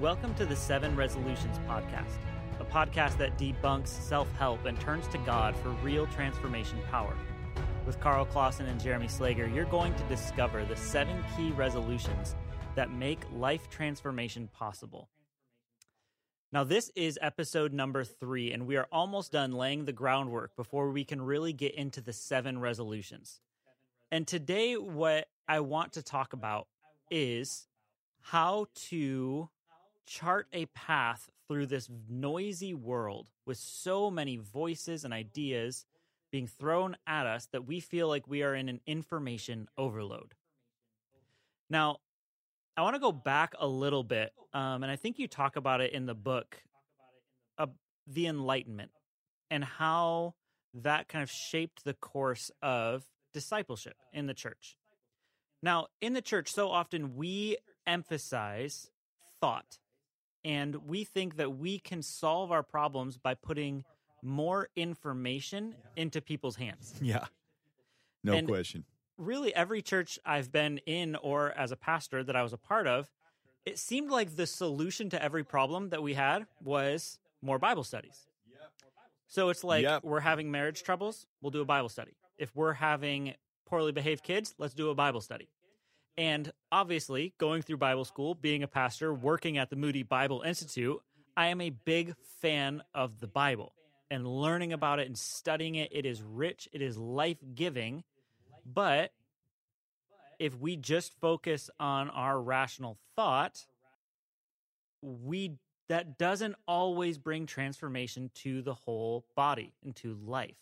Welcome to the Seven Resolutions Podcast, a podcast that debunks self help and turns to God for real transformation power. With Karl Clausen and Jeremy Slager, you're going to discover the seven key resolutions that make life transformation possible. Now, this is episode number three, and we are almost done laying the groundwork before we can really get into the seven resolutions. And today, what I want to talk about is how to chart a path through this noisy world with so many voices and ideas being thrown at us that we feel like we are in an information overload. Now, I want to go back a little bit, um, and I think you talk about it in the book, uh, the Enlightenment, and how that kind of shaped the course of discipleship in the church. Now, in the church, so often we emphasize thought and we think that we can solve our problems by putting more information into people's hands. Yeah. No And- question. Really, every church I've been in or as a pastor that I was a part of, it seemed like the solution to every problem that we had was more Bible studies. So it's like Yep. we're having marriage troubles, we'll do a Bible study. If we're having poorly behaved kids, let's do a Bible study. And obviously, going through Bible school, being a pastor, working at the Moody Bible Institute, I am a big fan of the Bible and learning about it and studying it. It is rich, it is life giving. But if we just focus on our rational thought, we that doesn't always bring transformation to the whole body and to life.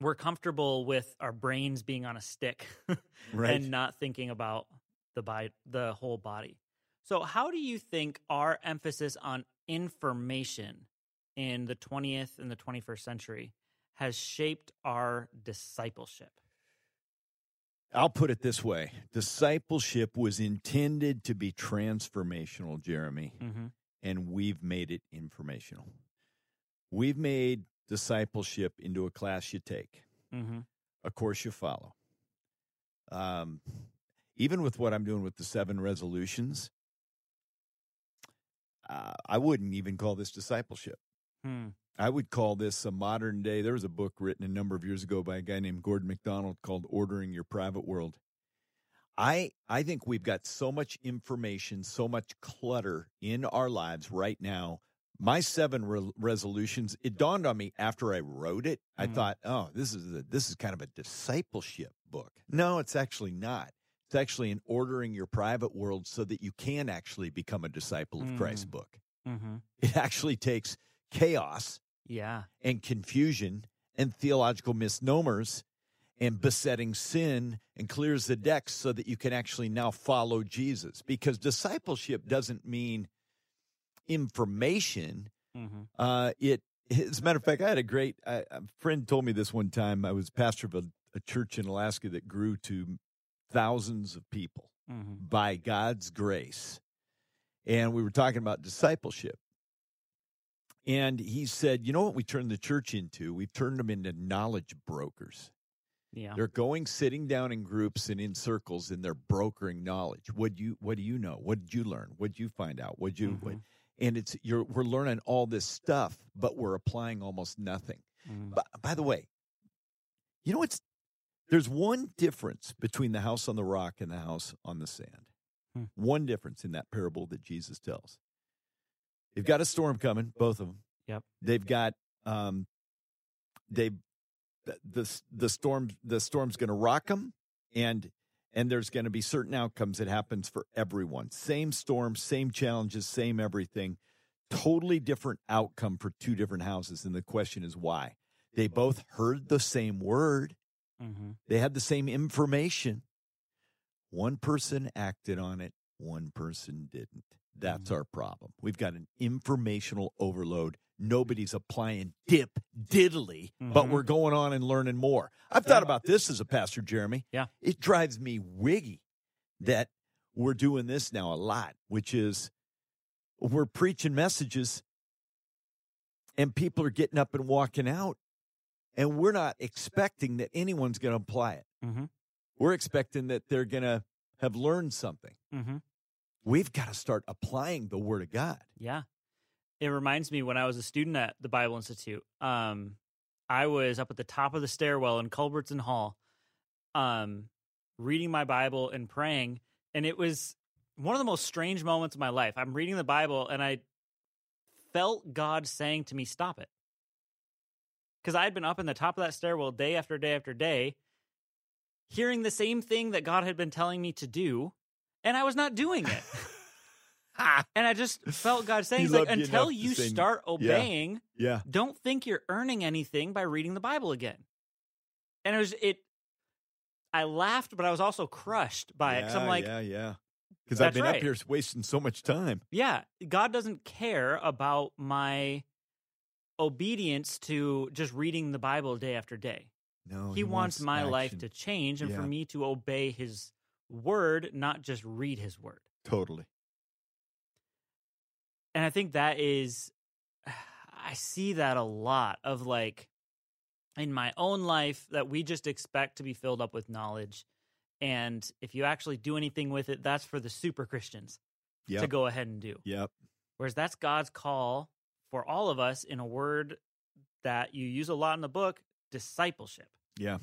We're comfortable with our brains being on a stick Right. and not thinking about the bi- the whole body. So how do you think our emphasis on information in the 20th and the 21st century has shaped our discipleship? I'll put it this way discipleship was intended to be transformational, Jeremy, Mm-hmm. and we've made it informational. We've made discipleship into a class you take, Mm-hmm. a course you follow. Um, even with what I'm doing with the seven resolutions, uh, I wouldn't even call this discipleship. Hmm. I would call this a modern day. There was a book written a number of years ago by a guy named Gordon MacDonald called Ordering Your Private World. I I think we've got so much information, so much clutter in our lives right now. My seven re- resolutions. It dawned on me after I wrote it. I Mhm. thought, oh, this is a, this is kind of a discipleship book. No, it's actually not. It's actually an ordering your private world so that you can actually become a disciple of Christ Mm. book. Mm-hmm. It actually takes chaos Yeah. and confusion and theological misnomers and besetting sin and clears the decks so that you can actually now follow Jesus. Because discipleship doesn't mean information. Mm-hmm. Uh, it, as a matter of fact, I had a great I, a friend told me this one time. I was pastor of a, a church in Alaska that grew to thousands of people Mm-hmm. by God's grace. And we were talking about discipleship. And he said, You know what we turned the church into? We've turned them into knowledge brokers. Yeah. They're going sitting down in groups and in circles and they're brokering knowledge. What do you what do you know? What did you learn? What did you find out? What you what, Mhm. And it's you're we're learning all this stuff, but we're applying almost nothing. Mhm. By, by the way, you know what's there's one difference between the house on the rock and the house on the sand. Hmm. One difference in that parable that Jesus tells. They've got a storm coming, both of them. Yep. They've got um they the the, the storm the storm's going to rock them and and there's going to be certain outcomes that happens for everyone. Same storm, same challenges, same everything. Totally different outcome for two different houses and the question is why? They both heard the same word. Mm-hmm. They had the same information. One person acted on it, one person didn't. That's our problem. We've got an informational overload. Nobody's applying dip diddly, but Mhm. we're going on and learning more. I've thought about this as a pastor, Jeremy. Yeah. It drives me wiggy that we're doing this now a lot, which is we're preaching messages and people are getting up and walking out, and we're not expecting that anyone's going to apply it. Mm-hmm. We're expecting that they're going to have learned something. Mm-hmm. we've got to start applying the Word of God. Yeah. It reminds me when I was a student at the Bible Institute, um, I was up at the top of the stairwell in Culbertson Hall, um, reading my Bible and praying. And it was one of the most strange moments of my life. I'm reading the Bible and I felt God saying to me, Stop it. Because I had been up in the top of that stairwell day after day after day, hearing the same thing that God had been telling me to do, and I was not doing it. and I just felt God saying, like, until you start obeying, Yeah. don't think you're earning anything by reading the Bible again. And it was it. I laughed, but I was also crushed by it. 'cause I'm like, yeah, yeah. Because I've been right. up here wasting so much time. yeah, God doesn't care about my obedience to just reading the Bible day after day. No, he, wants, my life to change and for me to obey his word, not just read his word. totally. And I think that is, I see that a lot of like in my own life that we just expect to be filled up with knowledge. And if you actually do anything with it, that's for the super Christians to go ahead and do. Yep. Whereas that's God's call for all of us in a word that you use a lot in the book discipleship. Yeah.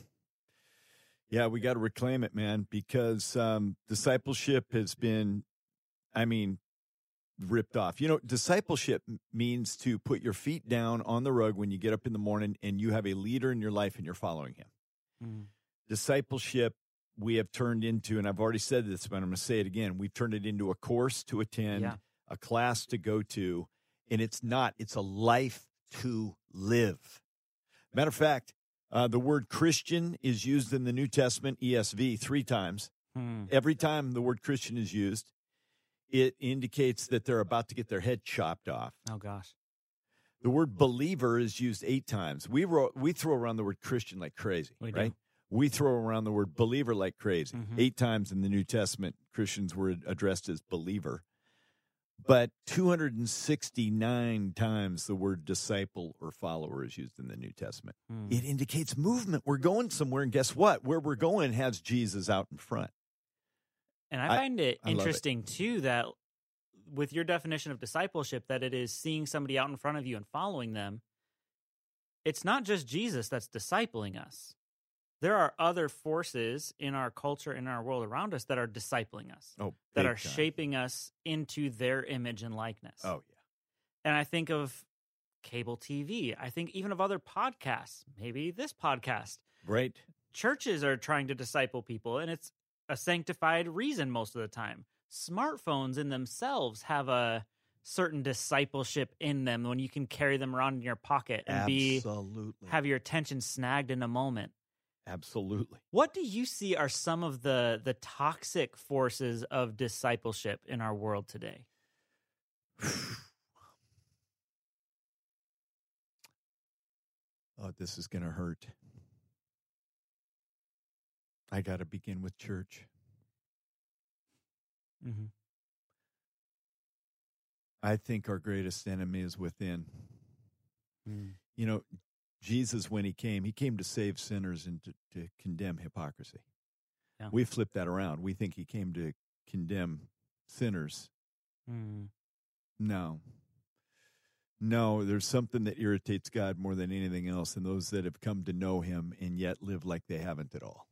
Yeah, we got to reclaim it, man, because um, discipleship has been, I mean, ripped off. You know, discipleship means to put your feet down on the rug when you get up in the morning and you have a leader in your life and you're following him. Discipleship, we have turned into, and I've already said this, but I'm going to say it again. We've turned it into a course to attend, Yeah. a class to go to, and it's not, it's a life to live. Matter of fact, uh, the word Christian is used in the New Testament ESV three times. Hmm. Every time the word Christian is used, it indicates that they're about to get their head chopped off. Oh, gosh. The word believer is used eight times. We wrote, we throw around the word Christian like crazy, We do. right? We throw around the word believer like crazy. Mhm. Eight times in the New Testament, Christians were addressed as believer. But 269 times the word disciple or follower is used in the New Testament. Hmm. It indicates movement. We're going somewhere. And guess what? Where we're going has Jesus out in front. And I I- find it I it. interesting too that with your definition of discipleship, that it is seeing somebody out in front of you and following them. It's not just Jesus that's discipling us. There are other forces in our culture, in our world around us that are discipling us, Oh, that are time. shaping us into their image and likeness. Oh, yeah. And I think of cable TV. I think even of other podcasts, maybe this podcast. Right. churches are trying to disciple people and it's a sanctified reason most of the time smartphones in themselves have a certain discipleship in them when you can carry them around in your pocket and be have your attention snagged in a moment Absolutely. what do you see are some of the the toxic forces of discipleship in our world today Oh, this is going to hurt. I got to begin with church. mm-hmm. I think our greatest enemy is within. You know, Jesus, when he came, he came to save sinners and to, to condemn hypocrisy. Yeah. We flip that around. We think he came to condemn sinners. Mm. No. No, there's something that irritates God more than anything else, and those that have come to know him and yet live like they haven't at all.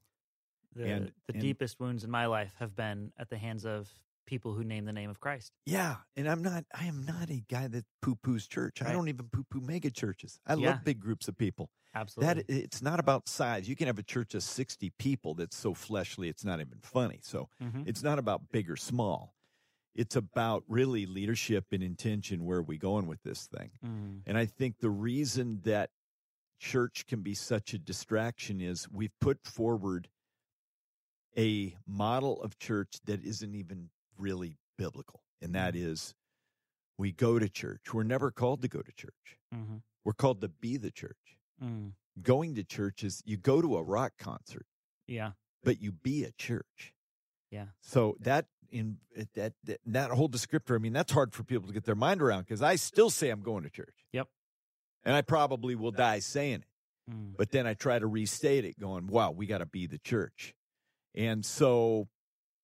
The, And- the and- deepest wounds in my life have been at the hands of people who name the name of christ Yeah, and I'm not. I am not a guy that poo poos church. I don't even poo poo mega churches. I Yeah. love big groups of people. absolutely That it's not about size. You can have a church of 60 people that's so fleshly it's not even funny. So Mhm. it's not about big or small. It's about really leadership and intention. Where are we going with this thing? Mm. And I think the reason that church can be such a distraction is we've put forward a model of church that isn't even really biblical. And that is we go to church. We're never called to go to church. Mhm. We're called to be the church. Mm. Going to church is you go to a rock concert, yeah but you be a church. Yeah. So that in that that, that whole descriptor, I mean, that's hard for people to get their mind around because I still say I'm going to church. Yep. And I probably will die saying it. Mm. But then I try to restate it, going, wow, we got to be the church. And so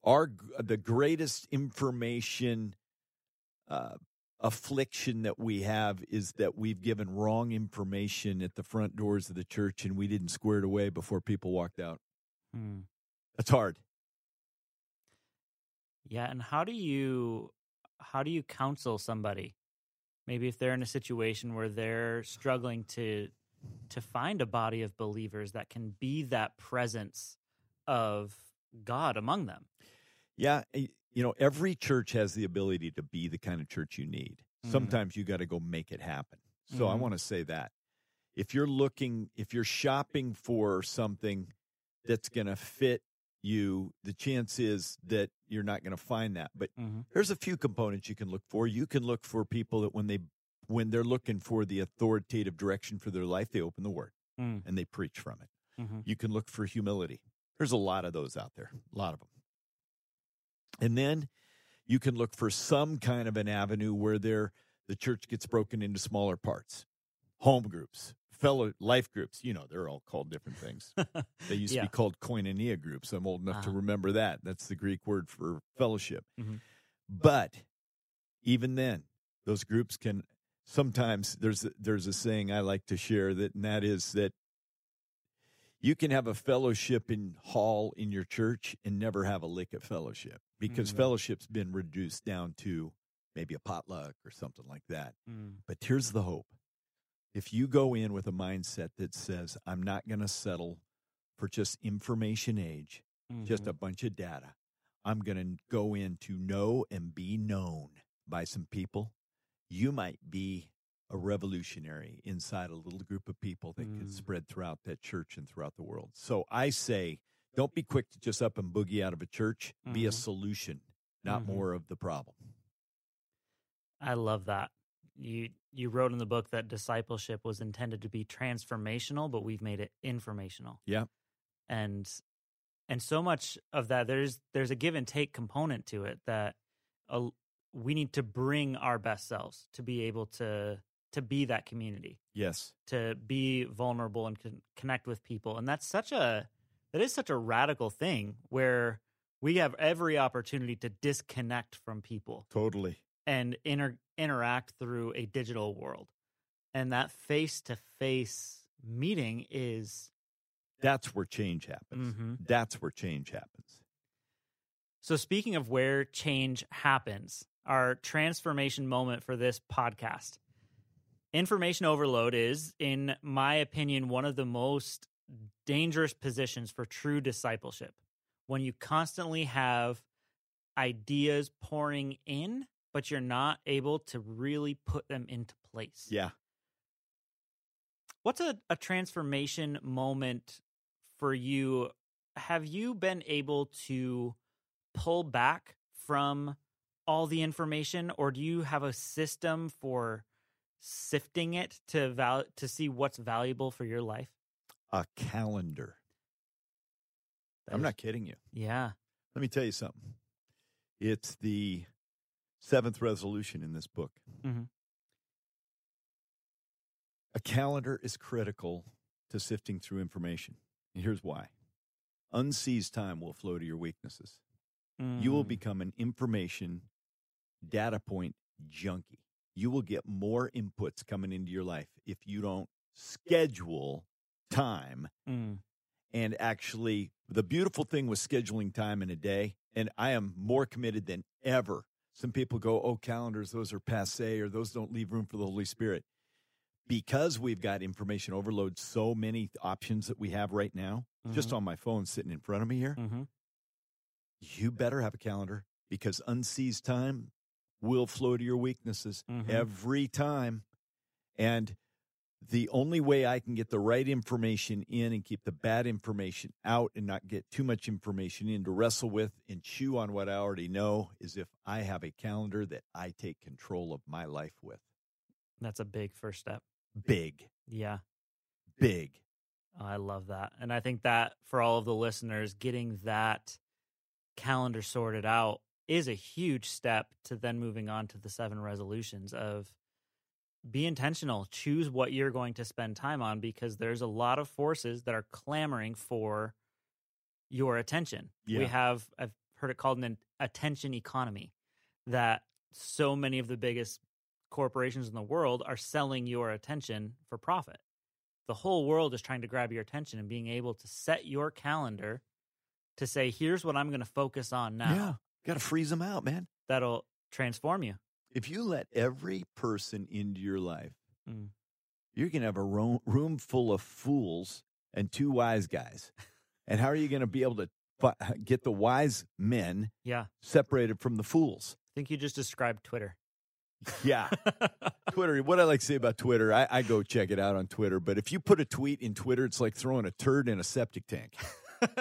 our the greatest information uh, affliction that we have is that we've given wrong information at the front doors of the church and we didn't square it away before people walked out. Hmm. That's hard. Yeah, and how do you how do you counsel somebody? Maybe if they're in a situation where they're struggling to to find a body of believers that can be that presence of God among them. Yeah, you know, every church has the ability to be the kind of church you need. Mhm. Sometimes you got to go make it happen. So I Mhm. want to say that. If you're looking, if you're shopping for something that's going to fit you, the chance is that you're not going to find that. But Mm-hmm. there's a few components you can look for. You can look for people that when they when they're looking for the authoritative direction for their life, they open the word Mm. and they preach from it. Mm-hmm. You can look for humility. There's a lot of those out there, a lot of them. And then you can look for some kind of an avenue where there the church gets broken into smaller parts. Home groups, fellow life groups, you know, they're all called different things. They used Yeah. to be called koinonia groups. I'm old enough to Uh-huh. remember that. That's the Greek word for fellowship. Mhm. But even then, those groups can sometimes there's there's a saying I like to share that and that is that you can have a fellowship in hall in your church and never have a lick of fellowship because Mhm. fellowship's been reduced down to maybe a potluck or something like that. Mm. But here's the hope. If you go in with a mindset that says, I'm not going to settle for just information age, just Mhm. a bunch of data, I'm going to go in to know and be known by some people, you might be a revolutionary inside a little group of people that could Mm. spread throughout that church and throughout the world. So I say, don't be quick to just up and boogie out of a church. Be a Mhm. solution, not Mhm. more of the problem. I love that. You you wrote in the book that discipleship was intended to be transformational, but we've made it informational. Yeah. And and so much of that there's there's a give and take component to it that uh, we need to bring our best selves to be able to to be that community, Yes. to be vulnerable and con- connect with people. And that's such a that is such a radical thing where we have every opportunity to disconnect from people Totally. and inter- interact through a digital world. And that face to face meeting is That's where change happens. Mhm. That's where change happens. so. Speaking of where change happens, our transformation moment for this podcast information overload is, in my opinion, one of the most dangerous positions for true discipleship. When you constantly have ideas pouring in, but you're not able to really put them into place. Yeah. What's a, a transformation moment for you? Have you been able to pull back from all the information, or do you have a system for sifting it to val- to see what's valuable for your life? A calendar. That I'm is- not kidding you. Yeah. Let me tell you something. It's the seventh resolution in this book. Mhm. A calendar is critical to sifting through information. And here's why unseized time will flow to your weaknesses. You will Mm. become an information data point junkie. You will get more inputs coming into your life if you don't schedule time Mm. and actually the beautiful thing with scheduling time in a day and i am more committed than ever some people go oh calendars those are passe or those don't leave room for the holy spirit because we've got information overload so many options that we have right now just Mhm. on my phone sitting in front of me here Mhm. you better have a calendar because unseized time will flow to your weaknesses Mhm. every time. And the only way I can get the right information in and keep the bad information out and not get too much information in to wrestle with and chew on what I already know is if I have a calendar that I take control of my life with. That's a big first step. Big, Yeah. big. Oh, I love that. And I think that for all of the listeners, getting that calendar sorted out is a huge step to then moving on to the seven resolutions of be intentional, choose what you're going to spend time on because there's a lot of forces that are clamoring for your attention. We have I've heard it called an attention economy. That so many of the biggest corporations in the world are selling your attention for profit. The whole world is trying to grab your attention and being able to set your calendar to say, here's what I'm going to focus on now. Yeah. Got to freeze them out, man. That'll transform you. If you let every person into your life, Mm. you're going to have a room, room full of fools and two wise guys. and how are you going to be able to get the wise men Yeah. separated from the fools? I think you just described Twitter. Yeah. Twitter, what I like to say about Twitter, I, I go check it out on Twitter. But if you put a tweet in Twitter, it's like throwing a turd in a septic tank.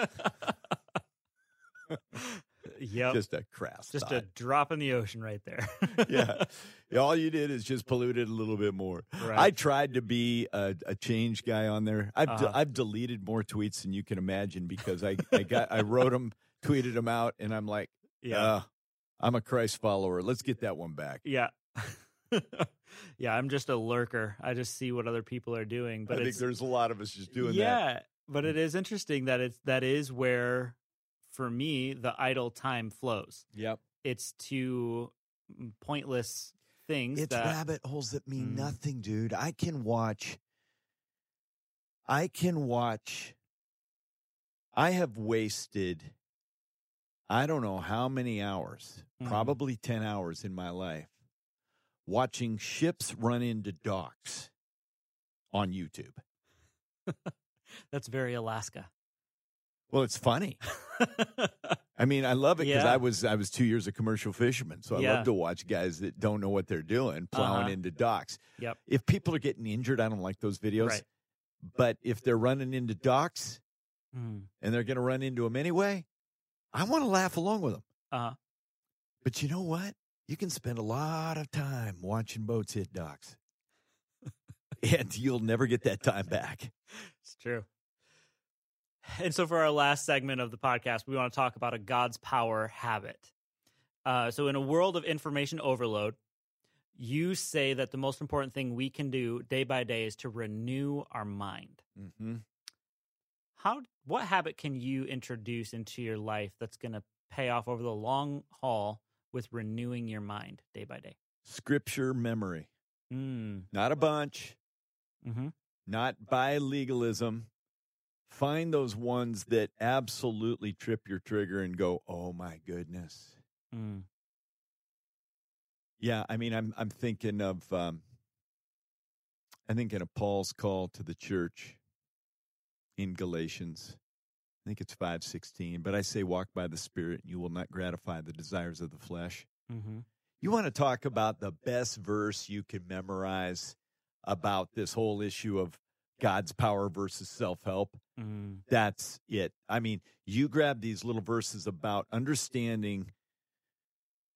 yep. Just a crass. Just a drop in the ocean right there. yeah. All you did is just polluted a little bit more. Right. I tried to be a, a change guy on there. I've Uh-huh. I've deleted more tweets than you can imagine because I I got I wrote them, tweeted them out, and I'm like, yeah. uh, I'm a Christ follower. Let's get that one back. Yeah. yeah, I'm just a lurker. I just see what other people are doing. But I think there's a lot of us just doing yeah, that. Yeah, but it is interesting that it's that is where for me the idle time flows. Yep. It's to mm, pointless things It's that rabbit holes that mean Mm. nothing, dude. I can watch. I can watch. I have wasted. I don't know how many hours, Mhm. probably 10 hours in my life, watching ships run into docks on YouTube. that's very Alaska. Well, it's funny. I mean, I love it because Yeah. I was I was two years a commercial fisherman, so I Yeah. love to watch guys that don't know what they're doing plowing Uh-huh. into docks. Yep. If people are getting injured, I don't like those videos. Right. But if they're running into docks Mm. and they're going to run into them anyway, I want to laugh along with them. Uh-huh. But you know what? You can spend a lot of time watching boats hit docks, and you'll never get that time back. It's true. And so, for our last segment of the podcast, we want to talk about a God's power habit. Uh, so, in a world of information overload, you say that the most important thing we can do day by day is to renew our mind. Mm-hmm. How? What habit can you introduce into your life that's going to pay off over the long haul with renewing your mind day by day? Scripture memory, Mm. not a bunch, hmm not by legalism. Find those ones that absolutely trip your trigger and go, "Oh my goodness." Mm. Yeah, I mean, I'm I'm thinking of um, I'm thinking of Paul's call to the church in Galatians. I think it's five sixteen. But I say, walk by the Spirit, and you will not gratify the desires of the flesh. hmm You want to talk about the best verse you can memorize about this whole issue of God's power versus self help? Mm. That's it. I mean, you grab these little verses about understanding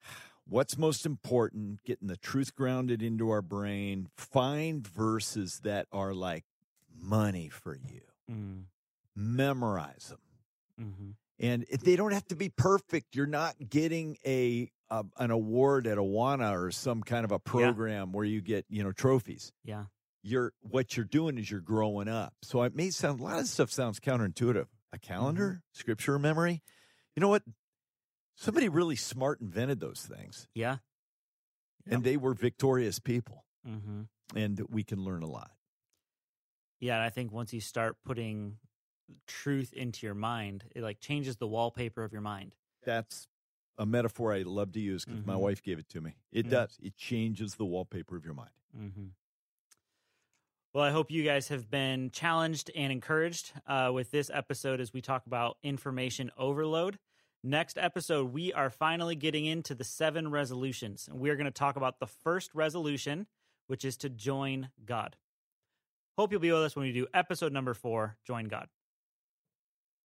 what's most important, getting the truth grounded into our brain, find verses that are like money for you, Mm. memorize them. hmm And if they don't have to be perfect, you're not getting a, a an award at Awana or some kind of a program where you get, you know, trophies. Yeah. You're what you're doing is you're growing up. So it may sound a lot of stuff sounds counterintuitive. A calendar, scripture memory. You know what? Somebody really smart invented those things, Yeah. and they were victorious people, hmm and we can learn a lot. Yeah, and I think once you start putting truth into your mind, it like changes the wallpaper of your mind. That's a metaphor I love to use because my Mhm. wife gave it to me. It Mm. does. It changes the wallpaper of your mind. Mm-hmm. Well, I hope you guys have been challenged and encouraged uh, with this episode as we talk about information overload. Next episode, we are finally getting into the seven resolutions, and we are going to talk about the first resolution, which is to join God. Hope you'll be with us when we do episode number four Join God.